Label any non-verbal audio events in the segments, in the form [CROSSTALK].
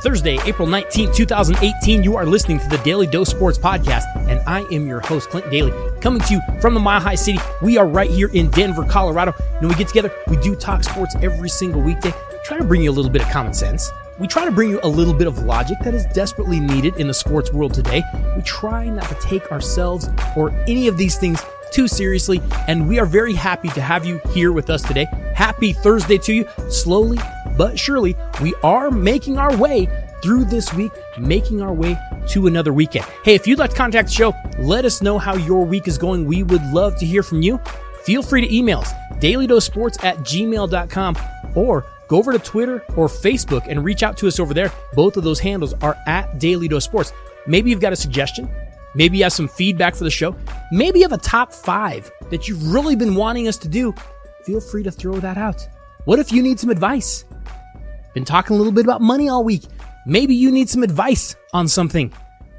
Thursday, April 19th, 2018. You are listening to the Daly Dose Sports Podcast, and I am your host, Clint Daly, coming to you from the Mile High City. We are right here in Denver, Colorado. And we get together, we do talk sports every single weekday. Try to bring you a little bit of common sense. We try to bring you a little bit of logic that is desperately needed in the sports world today. We try not to take ourselves or any of these things too seriously, and we are very happy to have you here with us today. Happy Thursday to you. Slowly but surely, we are making our way through this week, making our way to another weekend. Hey, if you'd like to contact the show, let us know how your week is going. We would love to hear from you. Feel free to email us, dailydosports at gmail.com, or go over to Twitter or Facebook and reach out to us over there. Both of those handles are at Daly Dose Sports. Maybe you've got a suggestion. Maybe you have some feedback for the show. Maybe you have a top five that you've really been wanting us to do. Feel free to throw that out. What if you need some advice? Been talking a little bit about money all week. Maybe you need some advice on something.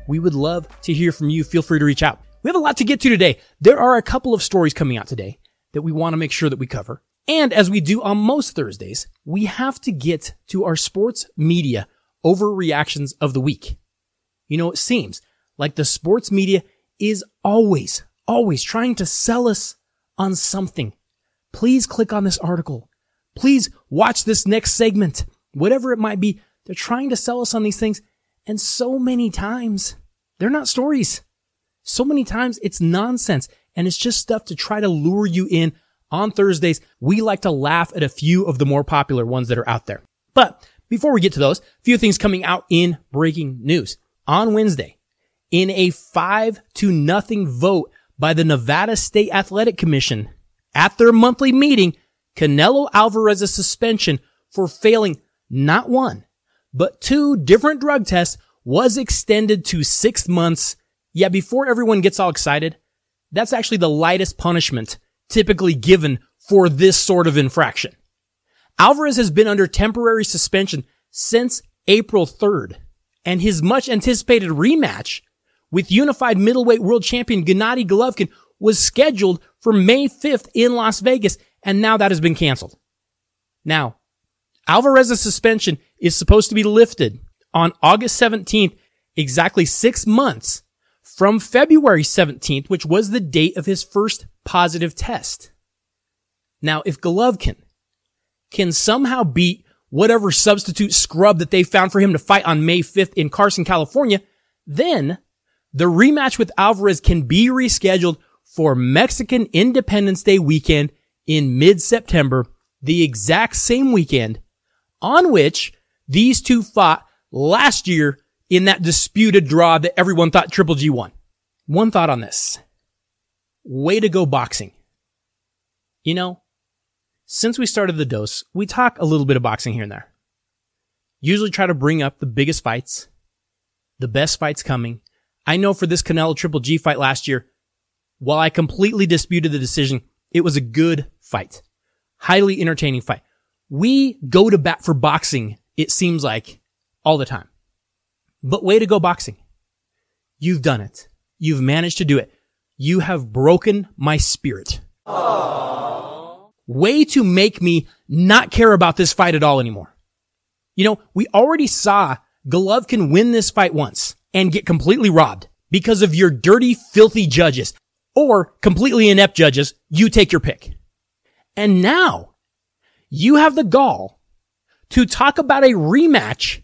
We would love to hear from you. Feel free to reach out. We have a lot to get to today. There are a couple of stories coming out today that we want to make sure that we cover. And as we do on most Thursdays, we have to get to our sports media overreactions of the week. You know, it seems like the sports media is always, always trying to sell us on something. Please click on this article. Please watch this next segment. Whatever it might be, they're trying to sell us on these things. And so many times, they're not stories. So many times it's nonsense and it's just stuff to try to lure you in. On Thursdays, we like to laugh at a few of the more popular ones that are out there. But before we get to those, a few things coming out in breaking news. On Wednesday, in a five to nothing vote by the Nevada State Athletic Commission at their monthly meeting, Canelo Alvarez's suspension for failing not one, but two different drug tests was extended to six months. Yeah, before everyone gets all excited, that's actually the lightest punishment typically given for this sort of infraction. Alvarez has been under temporary suspension since April 3rd, and his much anticipated rematch with unified middleweight world champion Gennady Golovkin was scheduled for May 5th in Las Vegas, and now that has been canceled. Now, Alvarez's suspension is supposed to be lifted on August 17th, exactly six months from February 17th, which was the date of his first positive test. Now, if Golovkin can somehow beat whatever substitute scrub that they found for him to fight on May 5th in Carson, California, then the rematch with Alvarez can be rescheduled for Mexican Independence Day weekend in mid-September, the exact same weekend on which these two fought last year in that disputed draw that everyone thought Triple G won. One thought on this. Way to go boxing. You know, since we started the dose, we talk a little bit of boxing here and there. Usually try to bring up the biggest fights, the best fights coming. I know for this Canelo Triple G fight last year, while I completely disputed the decision, it was a good fight. Highly entertaining fight. We go to bat for boxing, it seems like, all the time. But way to go boxing. You've done it. You've managed to do it. You have broken my spirit. Aww. Way to make me not care about this fight at all anymore. You know, we already saw Golovkin win this fight once and get completely robbed because of your dirty, filthy judges or completely inept judges. You take your pick. And now you have the gall to talk about a rematch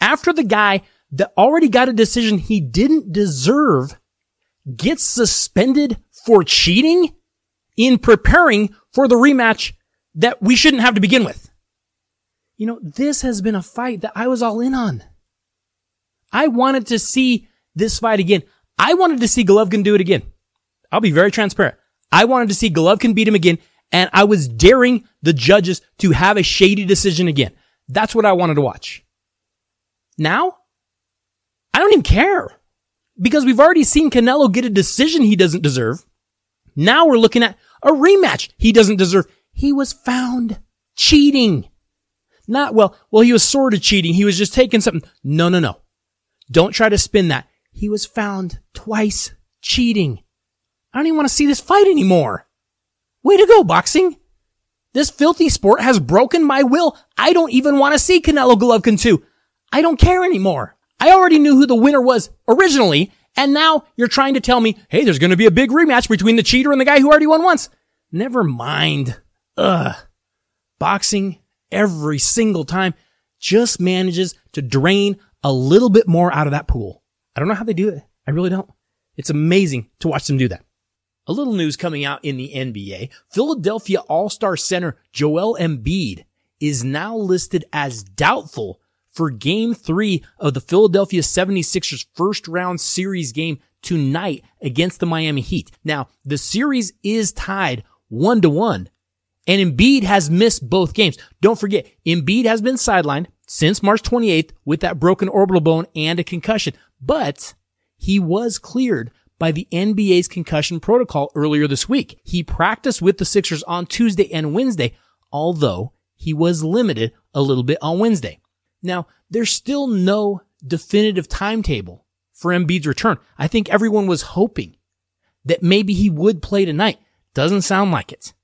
after the guy that already got a decision he didn't deserve gets suspended for cheating in preparing for the rematch that we shouldn't have to begin with. You know, this has been a fight that I was all in on. I wanted to see this fight again. I wanted to see Golovkin do it again. I'll be very transparent. I wanted to see Golovkin beat him again and I was daring the judges to have a shady decision again. That's what I wanted to watch. Now, I don't even care because we've already seen Canelo get a decision he doesn't deserve. Now we're looking at a rematch he doesn't deserve. He was found cheating. Not, well, well, he was sort of cheating. He was just taking something. No, no, no. Don't try to spin that. He was found twice cheating. I don't even want to see this fight anymore. Way to go, boxing! This filthy sport has broken my will. I don't even want to see Canelo Golovkin 2. I don't care anymore. I already knew who the winner was originally. And now you're trying to tell me, hey, there's going to be a big rematch between the cheater and the guy who already won once. Never mind. Ugh. Boxing every single time just manages to drain a little bit more out of that pool. I don't know how they do it. I really don't. It's amazing to watch them do that. A little news coming out in the NBA. Philadelphia All-Star center Joel Embiid is now listed as doubtful for game three of the Philadelphia 76ers first round series game tonight against the Miami Heat. Now, the series is tied one to one and Embiid has missed both games. Don't forget, Embiid has been sidelined since March 28th with that broken orbital bone and a concussion, but he was cleared by the NBA's concussion protocol earlier this week. He practiced with the Sixers on Tuesday and Wednesday, although he was limited a little bit on Wednesday. Now, there's still no definitive timetable for Embiid's return. I think everyone was hoping that maybe he would play tonight. Doesn't sound like it.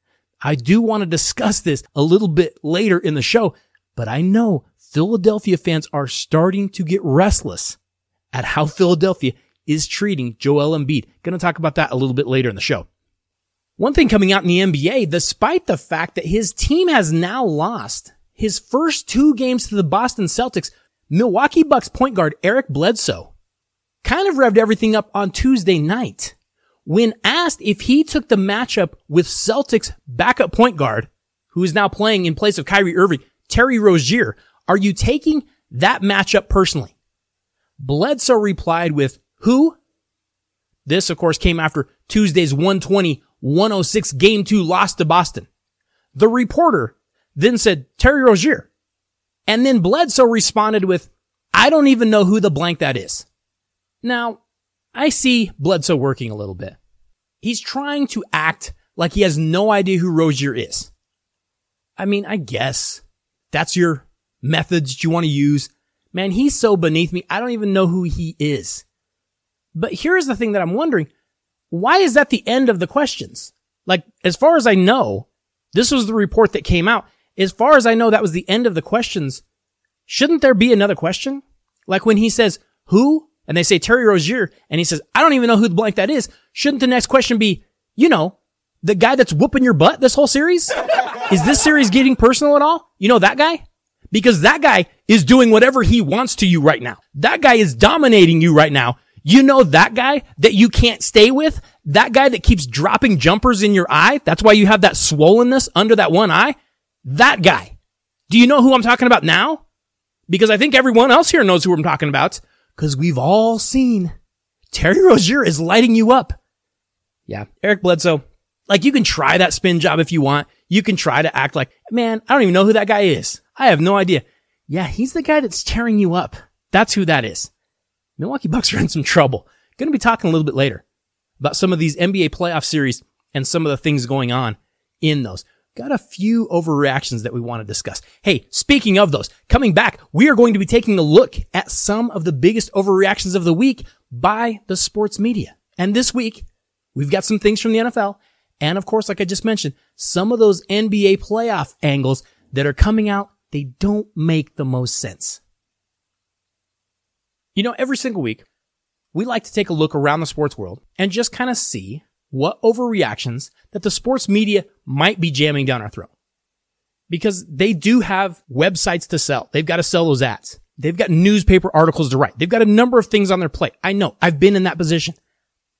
I do want to discuss this a little bit later in the show, but I know Philadelphia fans are starting to get restless at how Philadelphia is treating Joel Embiid. Going to talk about that a little bit later in the show. One thing coming out in the NBA, despite the fact that his team has now lost his first two games to the Boston Celtics, Milwaukee Bucks point guard Eric Bledsoe kind of revved everything up on Tuesday night. When asked if he took the matchup with Celtics backup point guard, who is now playing in place of Kyrie Irving, Terry Rozier, are you taking that matchup personally? Bledsoe replied with, who? This, of course, came after Tuesday's 120-106 game two loss to Boston. The reporter then said Terry Rozier. And then Bledsoe responded with, I don't even know who the blank that is. Now, I see Bledsoe working a little bit. He's trying to act like he has no idea who Rozier is. I mean, I guess that's your methods you want to use. Man, he's so beneath me. I don't even know who he is. But here's the thing that I'm wondering. Why is that the end of the questions? Like, as far as I know, this was the report that came out. As far as I know, that was the end of the questions. Shouldn't there be another question? Like when he says, who? And they say Terry Rozier, and he says, I don't even know who the blank that is. Shouldn't the next question be, you know, the guy that's whooping your butt this whole series? Is this series getting personal at all? You know that guy? Because that guy is doing whatever he wants to you right now. That guy is dominating you right now. You know that guy that you can't stay with? That guy that keeps dropping jumpers in your eye? That's why you have that swollenness under that one eye? That guy. Do you know who I'm talking about now? Because I think everyone else here knows who I'm talking about. Cause we've all seen Terry Rozier is lighting you up. Yeah. Eric Bledsoe. Like you can try that spin job if you want. You can try to act like, man, I don't even know who that guy is. I have no idea. Yeah, he's the guy that's tearing you up. That's who that is. Milwaukee Bucks are in some trouble. Going to be talking a little bit later about some of these NBA playoff series and some of the things going on in those got a few overreactions that we want to discuss. Hey, speaking of those, coming back, we are going to be taking a look at some of the biggest overreactions of the week by the sports media. And this week, we've got some things from the NFL. And of course, like I just mentioned, some of those NBA playoff angles that are coming out, they don't make the most sense. You know, every single week, we like to take a look around the sports world and just kind of see what overreactions that the sports media might be jamming down our throat. Because they do have websites to sell. They've got to sell those ads. They've got newspaper articles to write. They've got a number of things on their plate. I know. I've been in that position.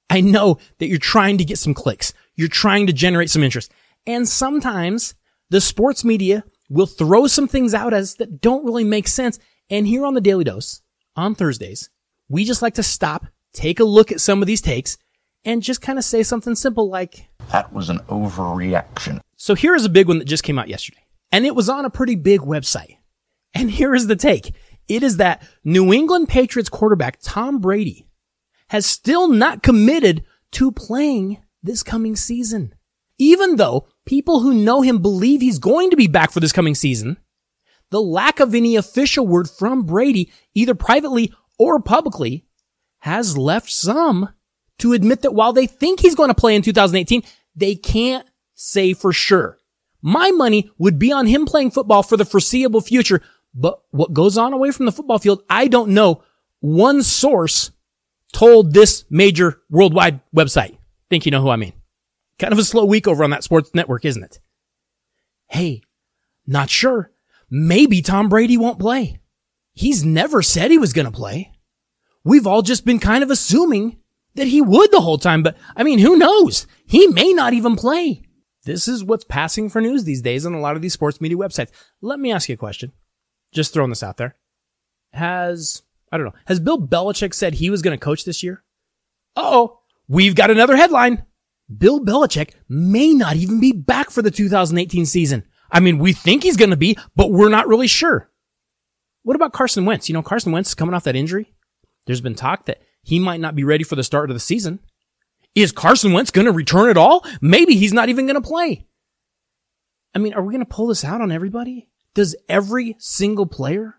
I know that you're trying to get some clicks. You're trying to generate some interest. And sometimes the sports media will throw some things out as that don't really make sense. And here on the Daly Dose on Thursdays, we just like to stop, take a look at some of these takes and just kind of say something simple like, That was an overreaction. So here is a big one that just came out yesterday. And it was on a pretty big website. And here is the take. It is that New England Patriots quarterback Tom Brady has still not committed to playing this coming season. Even though people who know him believe he's going to be back for this coming season, the lack of any official word from Brady, either privately or publicly, has left some to admit that while they think he's going to play in 2018, they can't say for sure. My money would be on him playing football for the foreseeable future, But what goes on away from the football field, I don't know. One source told this major worldwide website. Think you know who I mean. Kind of a slow week over on that sports network, isn't it? Hey, not sure. Maybe Tom Brady won't play. He's never said he was going to play. We've all just been kind of assuming that he would the whole time, but I mean, who knows? He may not even play. This is what's passing for news these days on a lot of these sports media websites. Let me ask you a question. Just throwing this out there. Has, I don't know, has Bill Belichick said he was going to coach this year? oh, we've got another headline. Bill Belichick may not even be back for the 2018 season. I mean, we think he's going to be, but we're not really sure. What about Carson Wentz? You know, Carson Wentz coming off that injury. There's been talk that he might not be ready for the start of the season. Is Carson Wentz going to return at all? Maybe he's not even going to play. I mean, are we going to pull this out on everybody? Does every single player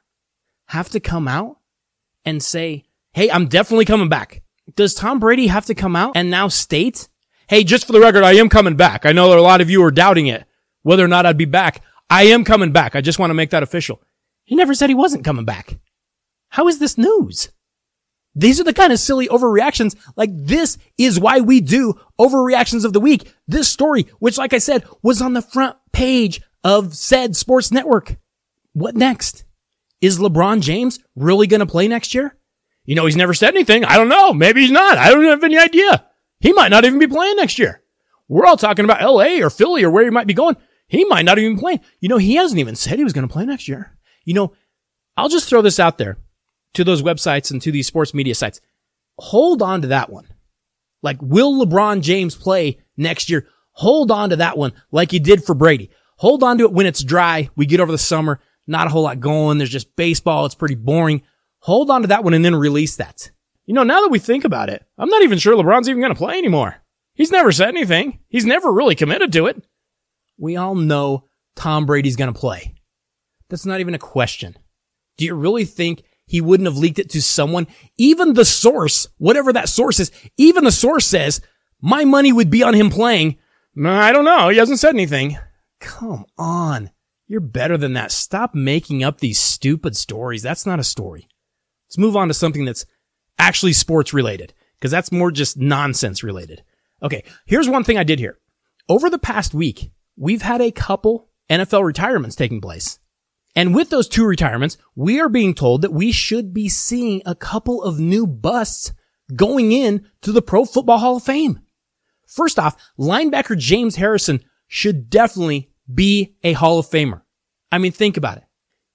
have to come out and say, Hey, I'm definitely coming back? Does Tom Brady have to come out and now state, Hey, just for the record, I am coming back. I know a lot of you are doubting it, whether or not I'd be back. I am coming back. I just want to make that official. He never said he wasn't coming back. How is this news? These are the kind of silly overreactions. Like this is why we do overreactions of the week. This story, which like I said, was on the front page of said sports network. What next? Is LeBron James really going to play next year? You know, he's never said anything. I don't know. Maybe he's not. I don't have any idea. He might not even be playing next year. We're all talking about LA or Philly or where he might be going. He might not even play. You know, he hasn't even said he was going to play next year. You know, I'll just throw this out there to those websites and to these sports media sites. Hold on to that one. Like, will LeBron James play next year? Hold on to that one like you did for Brady. Hold on to it when it's dry. We get over the summer. Not a whole lot going. There's just baseball. It's pretty boring. Hold on to that one and then release that. You know, now that we think about it, I'm not even sure LeBron's even going to play anymore. He's never said anything. He's never really committed to it. We all know Tom Brady's going to play. That's not even a question. Do you really think he wouldn't have leaked it to someone. Even the source, whatever that source is, even the source says, my money would be on him playing. I don't know. He hasn't said anything. Come on. You're better than that. Stop making up these stupid stories. That's not a story. Let's move on to something that's actually sports related because that's more just nonsense related. Okay. Here's one thing I did here. Over the past week, we've had a couple NFL retirements taking place. And with those two retirements, we are being told that we should be seeing a couple of new busts going in to the Pro Football Hall of Fame. First off, linebacker James Harrison should definitely be a Hall of Famer. I mean, think about it.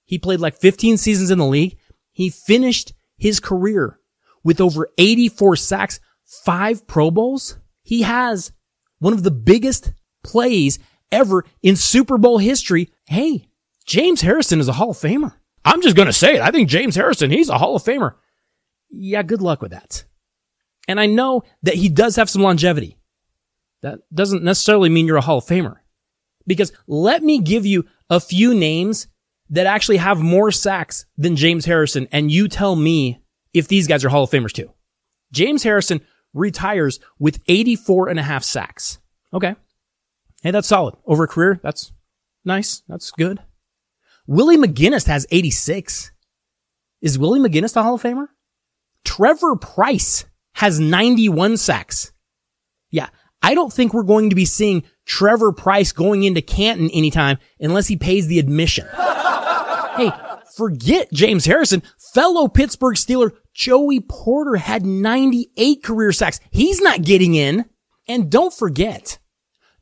He played like 15 seasons in the league. He finished his career with over 84 sacks, five Pro Bowls. He has one of the biggest plays ever in Super Bowl history. Hey, James Harrison is a Hall of Famer. I'm just going to say it. I think James Harrison, he's a Hall of Famer. Yeah, good luck with that. And I know that he does have some longevity. That doesn't necessarily mean you're a Hall of Famer. Because let me give you a few names that actually have more sacks than James Harrison, and you tell me if these guys are Hall of Famers too. James Harrison retires with 84 and a half sacks. Okay. Hey, that's solid. Over a career, that's nice. That's good. Willie McGinest has 86. Is Willie McGinest a Hall of Famer? Trevor Pryce has 91 sacks. Yeah, I don't think we're going to be seeing Trevor Pryce going into Canton anytime unless he pays the admission. [LAUGHS] hey, forget James Harrison. Fellow Pittsburgh Steeler Joey Porter had 98 career sacks. He's not getting in. And don't forget,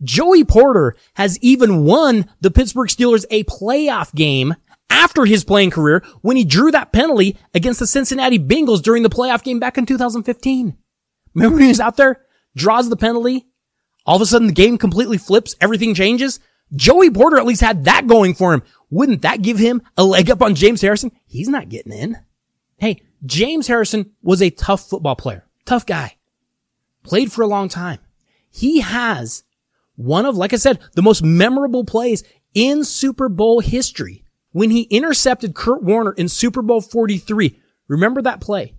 Joey Porter has even won the Pittsburgh Steelers a playoff game after his playing career when he drew that penalty against the Cincinnati Bengals during the playoff game back in 2015. Remember when he was out there, draws the penalty, all of a sudden the game completely flips, everything changes? Joey Porter at least had that going for him. Wouldn't that give him a leg up on James Harrison? He's not getting in. Hey, James Harrison was a tough football player. Tough guy. Played for a long time. He has one of, like I said, the most memorable plays in Super Bowl history when he intercepted Kurt Warner in Super Bowl 43. Remember that play?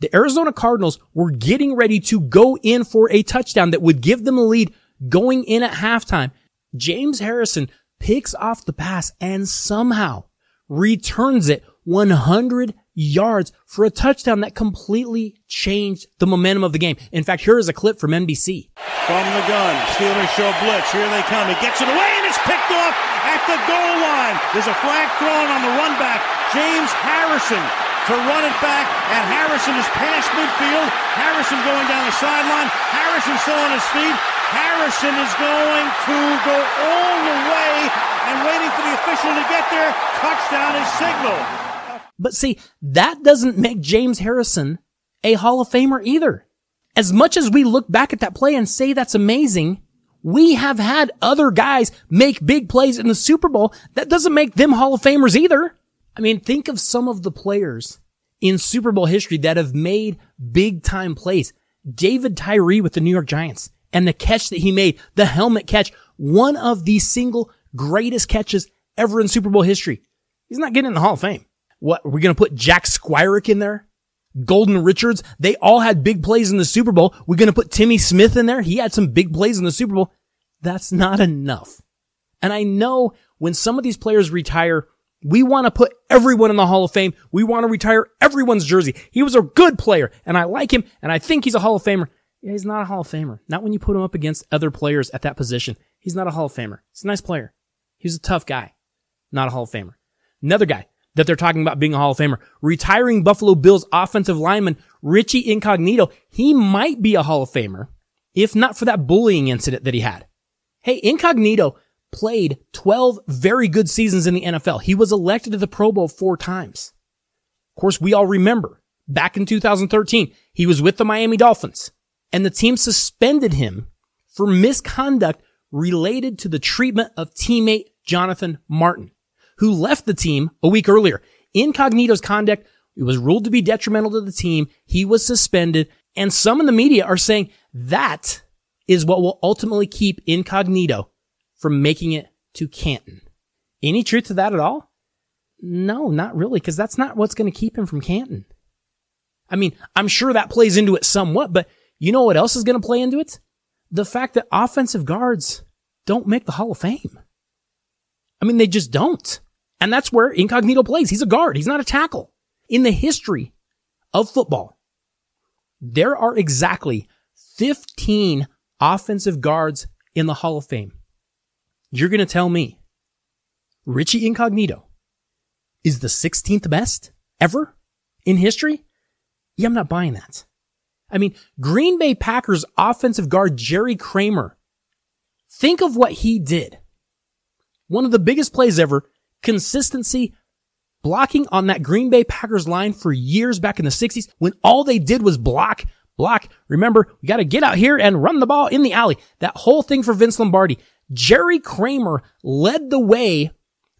The Arizona Cardinals were getting ready to go in for a touchdown that would give them a lead going in at halftime. James Harrison picks off the pass and somehow returns it 100 yards for a touchdown that completely changed the momentum of the game. In fact, here is a clip from NBC. From the gun, Steelers show blitz. Here they come. He gets it away and it's picked off at the goal line. There's a flag thrown on the run back. James Harrison to run it back, and Harrison is past midfield. Harrison going down the sideline. Harrison still on his feet. Harrison is going to go all the way and waiting for the official to get there. Touchdown is signaled. But see, that doesn't make James Harrison a Hall of Famer either. As much as we look back at that play and say that's amazing, we have had other guys make big plays in the Super Bowl. That doesn't make them Hall of Famers either. I mean, think of some of the players in Super Bowl history that have made big time plays. David Tyree with the New York Giants and the catch that he made, the helmet catch, one of the single greatest catches ever in Super Bowl history. He's not getting in the Hall of Fame. What, are we going to put Jack Squirek in there? Golden Richards? They all had big plays in the Super Bowl. We're going to put Timmy Smith in there. He had some big plays in the Super Bowl. That's not enough. And I know when some of these players retire, we want to put everyone in the Hall of Fame. We want to retire everyone's jersey. He was a good player and I like him and I think he's a Hall of Famer. Yeah, he's not a Hall of Famer. Not when you put him up against other players at that position. He's not a Hall of Famer. He's a nice player. He's a tough guy. Not a Hall of Famer. Another guy, that they're talking about being a Hall of Famer. Retiring Buffalo Bills offensive lineman Richie Incognito, he might be a Hall of Famer if not for that bullying incident that he had. Hey, Incognito played 12 very good seasons in the NFL. He was elected to the Pro Bowl four times. Of course, we all remember back in 2013, he was with the Miami Dolphins and the team suspended him for misconduct related to the treatment of teammate Jonathan Martin who left the team a week earlier. Incognito's conduct it was ruled to be detrimental to the team. He was suspended. And some in the media are saying that is what will ultimately keep Incognito from making it to Canton. Any truth to that at all? No, not really, because that's not what's going to keep him from Canton. I mean, I'm sure that plays into it somewhat, but you know what else is going to play into it? The fact that offensive guards don't make the Hall of Fame. I mean, they just don't. And that's where Incognito plays. He's a guard. He's not a tackle. In the history of football, there are exactly 15 offensive guards in the Hall of Fame. You're going to tell me Richie Incognito is the 16th best ever in history? Yeah, I'm not buying that. I mean, Green Bay Packers offensive guard Jerry Kramer. Think of what he did. One of the biggest plays ever consistency, blocking on that Green Bay Packers line for years back in the 60s when all they did was block, block. Remember, we got to get out here and run the ball in the alley. That whole thing for Vince Lombardi. Jerry Kramer led the way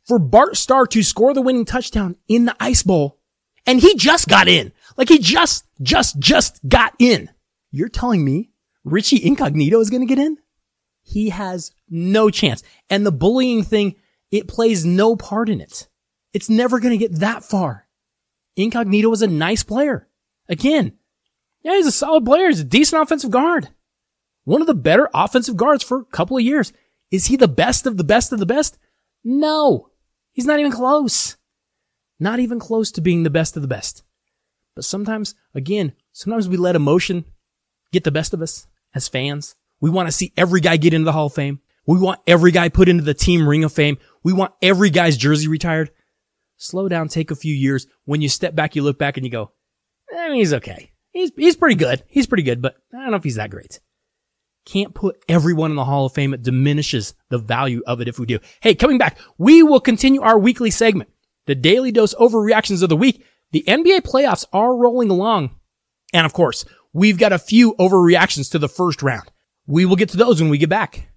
for Bart Starr to score the winning touchdown in the Ice Bowl. And he just got in. Like he just, just, just got in. You're telling me Richie Incognito is going to get in? He has no chance. And the bullying thing, it plays no part in it. It's never going to get that far. Incognito is a nice player. Again, yeah, he's a solid player. He's a decent offensive guard. One of the better offensive guards for a couple of years. Is he the best of the best of the best? No. He's not even close. Not even close to being the best of the best. But sometimes, again, sometimes we let emotion get the best of us as fans. We want to see every guy get into the Hall of Fame. We want every guy put into the team ring of fame. We want every guy's jersey retired. Slow down, take a few years. When you step back, you look back and you go, I mean, he's okay. He's, he's pretty good. He's pretty good, but I don't know if he's that great. Can't put everyone in the Hall of Fame. It diminishes the value of it if we do. Hey, coming back, we will continue our weekly segment, the daily dose overreactions of the week. The NBA playoffs are rolling along. And of course, we've got a few overreactions to the first round. We will get to those when we get back.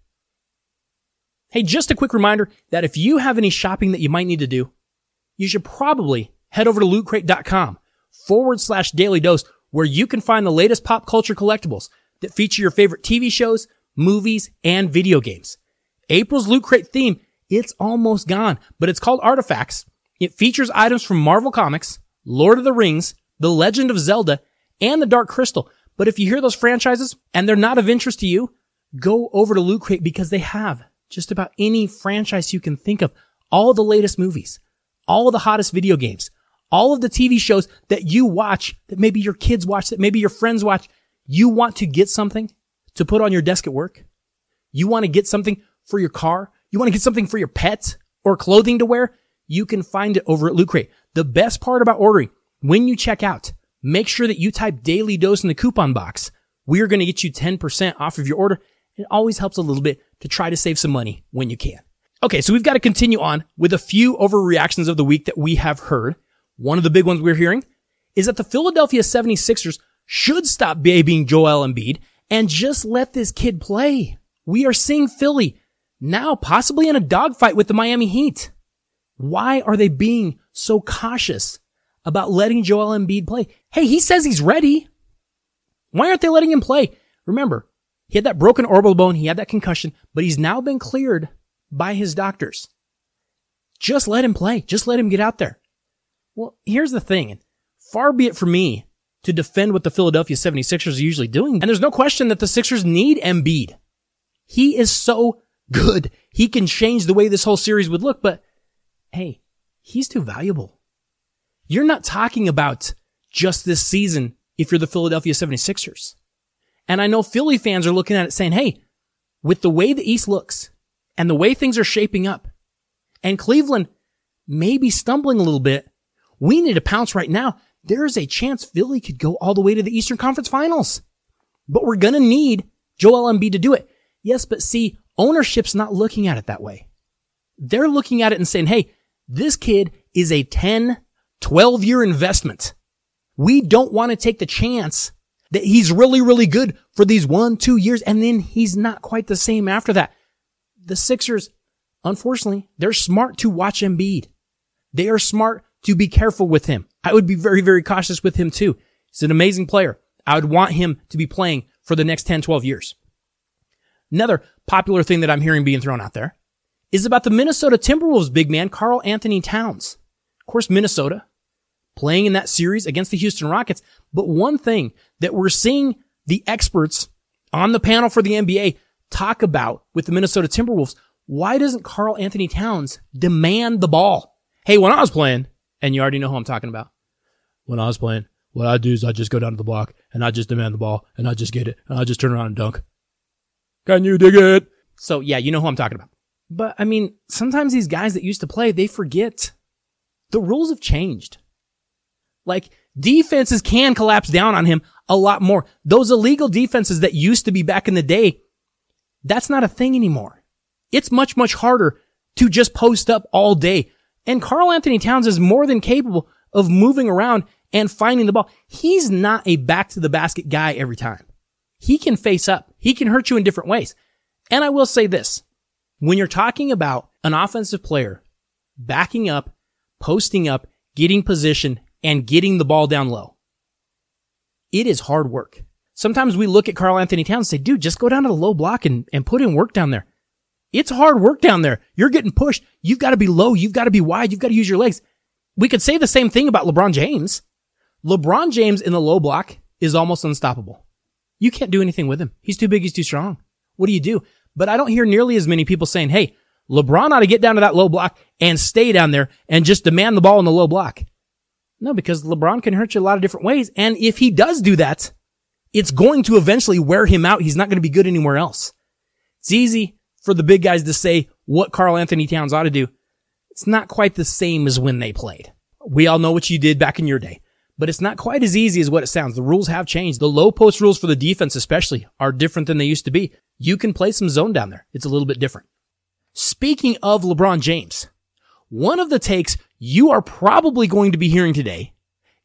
Hey, just a quick reminder that if you have any shopping that you might need to do, you should probably head over to lootcrate.com forward slash daily dose where you can find the latest pop culture collectibles that feature your favorite TV shows, movies, and video games. April's Loot Crate theme, it's almost gone, but it's called Artifacts. It features items from Marvel Comics, Lord of the Rings, The Legend of Zelda, and The Dark Crystal. But if you hear those franchises and they're not of interest to you, go over to Loot Crate because they have just about any franchise you can think of, all the latest movies, all the hottest video games, all of the TV shows that you watch, that maybe your kids watch, that maybe your friends watch. You want to get something to put on your desk at work. You want to get something for your car. You want to get something for your pet or clothing to wear. You can find it over at Loot Crate. The best part about ordering, when you check out, make sure that you type daily dose in the coupon box. We're going to get you 10% off of your order. It always helps a little bit to try to save some money when you can. Okay, so we've got to continue on with a few overreactions of the week that we have heard. One of the big ones we're hearing is that the Philadelphia 76ers should stop babying Joel Embiid and just let this kid play. We are seeing Philly now possibly in a dogfight with the Miami Heat. Why are they being so cautious about letting Joel Embiid play? Hey, he says he's ready. Why aren't they letting him play? Remember, he had that broken orbital bone, he had that concussion, but he's now been cleared by his doctors. Just let him play. Just let him get out there. Well, here's the thing. Far be it from me to defend what the Philadelphia 76ers are usually doing. And there's no question that the Sixers need Embiid. He is so good. He can change the way this whole series would look, but hey, he's too valuable. You're not talking about just this season if you're the Philadelphia 76ers. And I know Philly fans are looking at it saying, hey, with the way the East looks, and the way things are shaping up, and Cleveland may be stumbling a little bit, we need to pounce right now. There is a chance Philly could go all the way to the Eastern Conference Finals. But we're going to need Joel Embiid to do it. Yes, but see, ownership's not looking at it that way. They're looking at it and saying, hey, this kid is a 10, 12 year investment. We don't want to take the chance that he's really, really good for these one, two years, and then he's not quite the same after that the Sixers, unfortunately, they're smart to watch Embiid. They are smart to be careful with him. I would be very, very cautious with him too. He's an amazing player. I would want him to be playing for the next 10, 12 years. Another popular thing that I'm hearing being thrown out there is about the Minnesota Timberwolves big man, Karl-Anthony Towns. Of course, Minnesota playing in that series against the Houston Rockets. But one thing that we're seeing the experts on the panel for the NBA talk about with the Minnesota Timberwolves, why doesn't Karl-Anthony Towns demand the ball? Hey, when I was playing, and you already know who I'm talking about. When I was playing, what I do is I just go down to the block and I just demand the ball and I just get it and I just turn around and dunk. Can you dig it? So yeah, you know who I'm talking about. But I mean, sometimes these guys that used to play, they forget the rules have changed. Like defenses can collapse down on him a lot more. Those illegal defenses that used to be back in the day, that's not a thing anymore. It's much, much harder to just post up all day. And Karl-Anthony Towns is more than capable of moving around and finding the ball. He's not a back to the basket guy every time. He can face up. He can hurt you in different ways. And I will say this. When you're talking about an offensive player backing up, posting up, getting position, and getting the ball down low, it is hard work. Sometimes we look at Karl-Anthony Towns and say, dude, just go down to the low block and, and put in work down there. It's hard work down there. You're getting pushed. You've got to be low. You've got to be wide. You've got to use your legs. We could say the same thing about LeBron James. LeBron James in the low block is almost unstoppable. You can't do anything with him. He's too big. He's too strong. What do you do? But I don't hear nearly as many people saying, Hey, LeBron ought to get down to that low block and stay down there and just demand the ball in the low block. No, because LeBron can hurt you a lot of different ways. And if he does do that, it's going to eventually wear him out. He's not going to be good anywhere else. It's easy for the big guys to say what Karl-Anthony Towns ought to do. It's not quite the same as when they played. We all know what you did back in your day, but it's not quite as easy as what it sounds. The rules have changed. The low post rules for the defense, especially, are different than they used to be. You can play some zone down there. It's a little bit different. Speaking of LeBron James, one of the takes you are probably going to be hearing today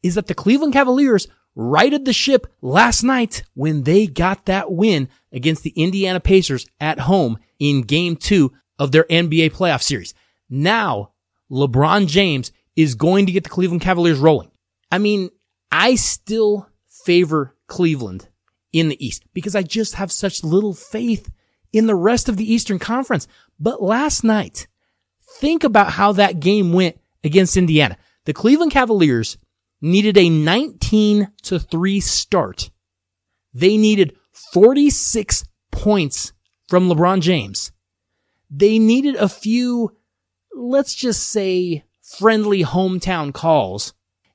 is that the Cleveland Cavaliers righted the ship last night when they got that win against the Indiana Pacers at home in game two of their NBA playoff series. Now, LeBron James is going to get the Cleveland Cavaliers rolling. I mean, I still favor Cleveland in the East because I just have such little faith in the rest of the Eastern Conference. But last night, think about how that game went against Indiana. The Cleveland Cavaliers needed a 19 to 3 start. They needed 46 points from LeBron James. They needed a few, let's just say friendly hometown calls.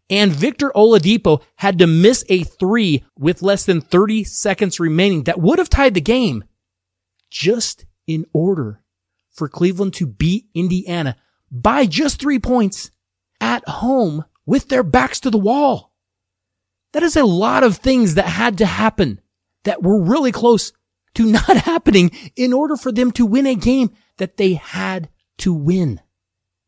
And Victor Oladipo had to miss a three with less than 30 seconds remaining that would have tied the game just in order for Cleveland to beat Indiana by just three points at home with their backs to the wall. That is a lot of things that had to happen that were really close to [LAUGHS] not happening in order for them to win a game that they had to win.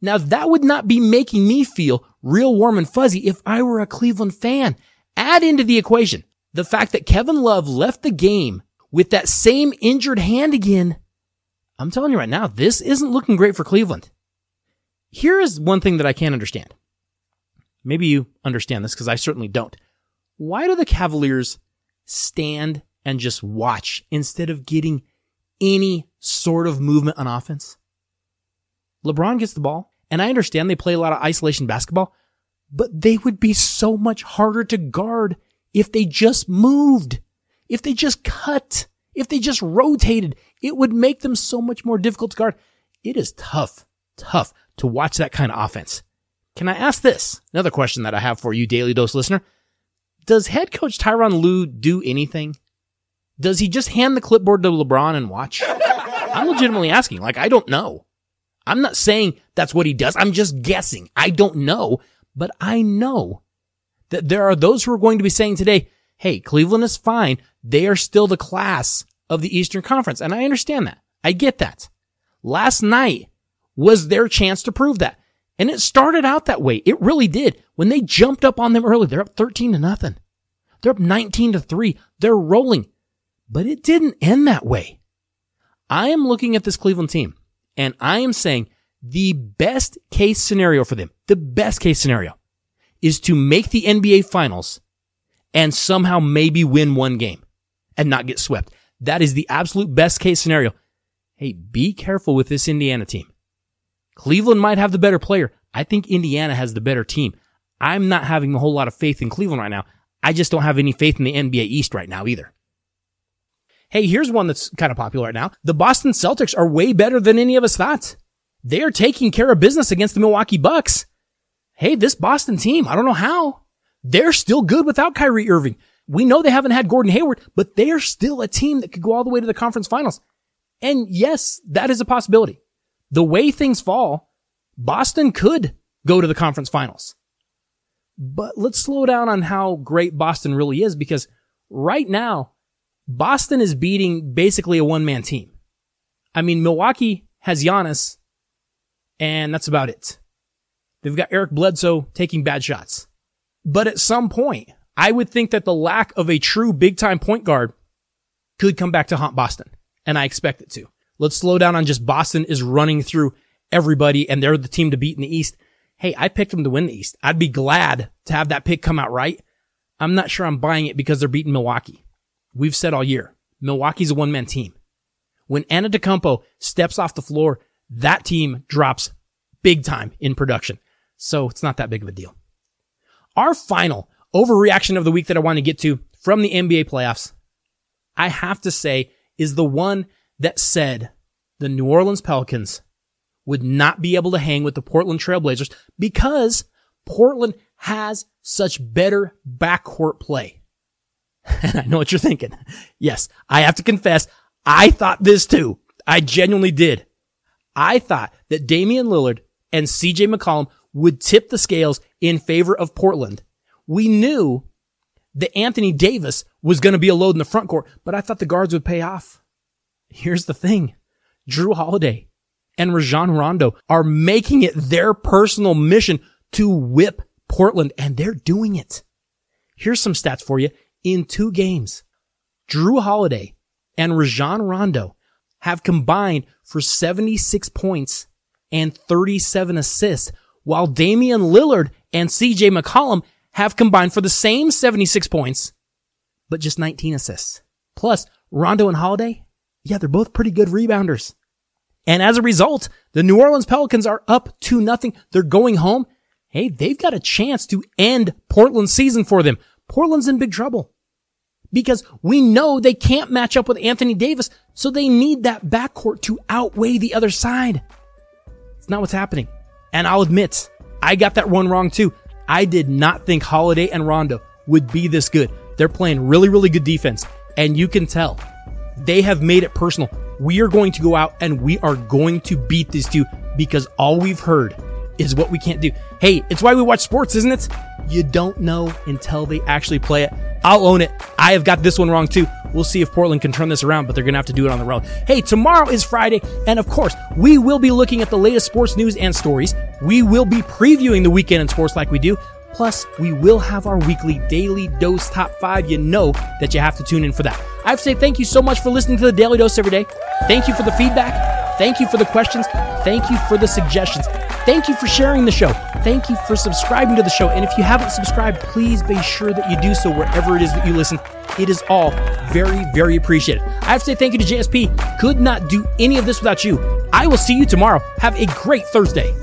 Now that would not be making me feel real warm and fuzzy if I were a Cleveland fan. Add into the equation the fact that Kevin Love left the game with that same injured hand again. I'm telling you right now, this isn't looking great for Cleveland. Here is one thing that I can't understand. Maybe you understand this because I certainly don't. Why do the Cavaliers stand and just watch instead of getting any sort of movement on offense? LeBron gets the ball, and I understand they play a lot of isolation basketball, but they would be so much harder to guard if they just moved, if they just cut, if they just rotated. It would make them so much more difficult to guard. It is tough, tough to watch that kind of offense. Can I ask this? Another question that I have for you, Daly Dose listener. Does head coach Tyronn Lue do anything? Does he just hand the clipboard to LeBron and watch? [LAUGHS] I'm legitimately asking. Like, I don't know. I'm not saying that's what he does. I'm just guessing. I don't know, but I know that there are those who are going to be saying today, Hey, Cleveland is fine. They are still the class of the Eastern Conference. And I understand that. I get that. Last night was their chance to prove that. And it started out that way. It really did. When they jumped up on them early, they're up 13 to nothing. They're up 19 to 3. They're rolling. But it didn't end that way. I am looking at this Cleveland team and I am saying the best case scenario for them, the best case scenario is to make the NBA finals and somehow maybe win one game and not get swept. That is the absolute best case scenario. Hey, be careful with this Indiana team. Cleveland might have the better player. I think Indiana has the better team. I'm not having a whole lot of faith in Cleveland right now. I just don't have any faith in the NBA East right now either. Hey, here's one that's kind of popular right now. The Boston Celtics are way better than any of us thought. They are taking care of business against the Milwaukee Bucks. Hey, this Boston team, I don't know how. They're still good without Kyrie Irving. We know they haven't had Gordon Hayward, but they are still a team that could go all the way to the conference finals. And yes, that is a possibility. The way things fall, Boston could go to the conference finals. But let's slow down on how great Boston really is because right now, Boston is beating basically a one man team. I mean, Milwaukee has Giannis and that's about it. They've got Eric Bledsoe taking bad shots. But at some point, I would think that the lack of a true big time point guard could come back to haunt Boston. And I expect it to. Let's slow down on just Boston is running through everybody and they're the team to beat in the East. Hey, I picked them to win the East. I'd be glad to have that pick come out right. I'm not sure I'm buying it because they're beating Milwaukee. We've said all year, Milwaukee's a one man team. When Antetokounmpo steps off the floor, that team drops big time in production. So it's not that big of a deal. Our final overreaction of the week that I want to get to from the NBA playoffs, I have to say is the one that said the New Orleans Pelicans would not be able to hang with the Portland Trailblazers because Portland has such better backcourt play. And [LAUGHS] I know what you're thinking. Yes, I have to confess, I thought this too. I genuinely did. I thought that Damian Lillard and CJ McCollum would tip the scales in favor of Portland. We knew that Anthony Davis was going to be a load in the front court, but I thought the guards would pay off. Here's the thing. Jrue Holiday and Rajon Rondo are making it their personal mission to whip Portland, and they're doing it. Here's some stats for you. In two games, Jrue Holiday and Rajon Rondo have combined for 76 points and 37 assists, while Damian Lillard and CJ McCollum have combined for the same 76 points, but just 19 assists. Plus, Rondo and Holiday, yeah, they're both pretty good rebounders. And as a result, the New Orleans Pelicans are up to nothing. They're going home. Hey, they've got a chance to end Portland's season for them. Portland's in big trouble because we know they can't match up with Anthony Davis. So they need that backcourt to outweigh the other side. It's not what's happening. And I'll admit, I got that one wrong too. I did not think Holiday and Rondo would be this good. They're playing really, really good defense. And you can tell they have made it personal. We are going to go out and we are going to beat these two because all we've heard is what we can't do. Hey, it's why we watch sports, isn't it? You don't know until they actually play it. I'll own it. I have got this one wrong too. We'll see if Portland can turn this around, but they're going to have to do it on the road. Hey, tomorrow is Friday, and of course, we will be looking at the latest sports news and stories. We will be previewing the weekend in sports like we do. Plus, we will have our weekly Daly Dose top five. You know that you have to tune in for that. I have to say thank you so much for listening to the Daly Dose every day. Thank you for the feedback. Thank you for the questions. Thank you for the suggestions. Thank you for sharing the show. Thank you for subscribing to the show. And if you haven't subscribed, please be sure that you do so wherever it is that you listen. It is all very, very appreciated. I have to say thank you to JSP. Could not do any of this without you. I will see you tomorrow. Have a great Thursday.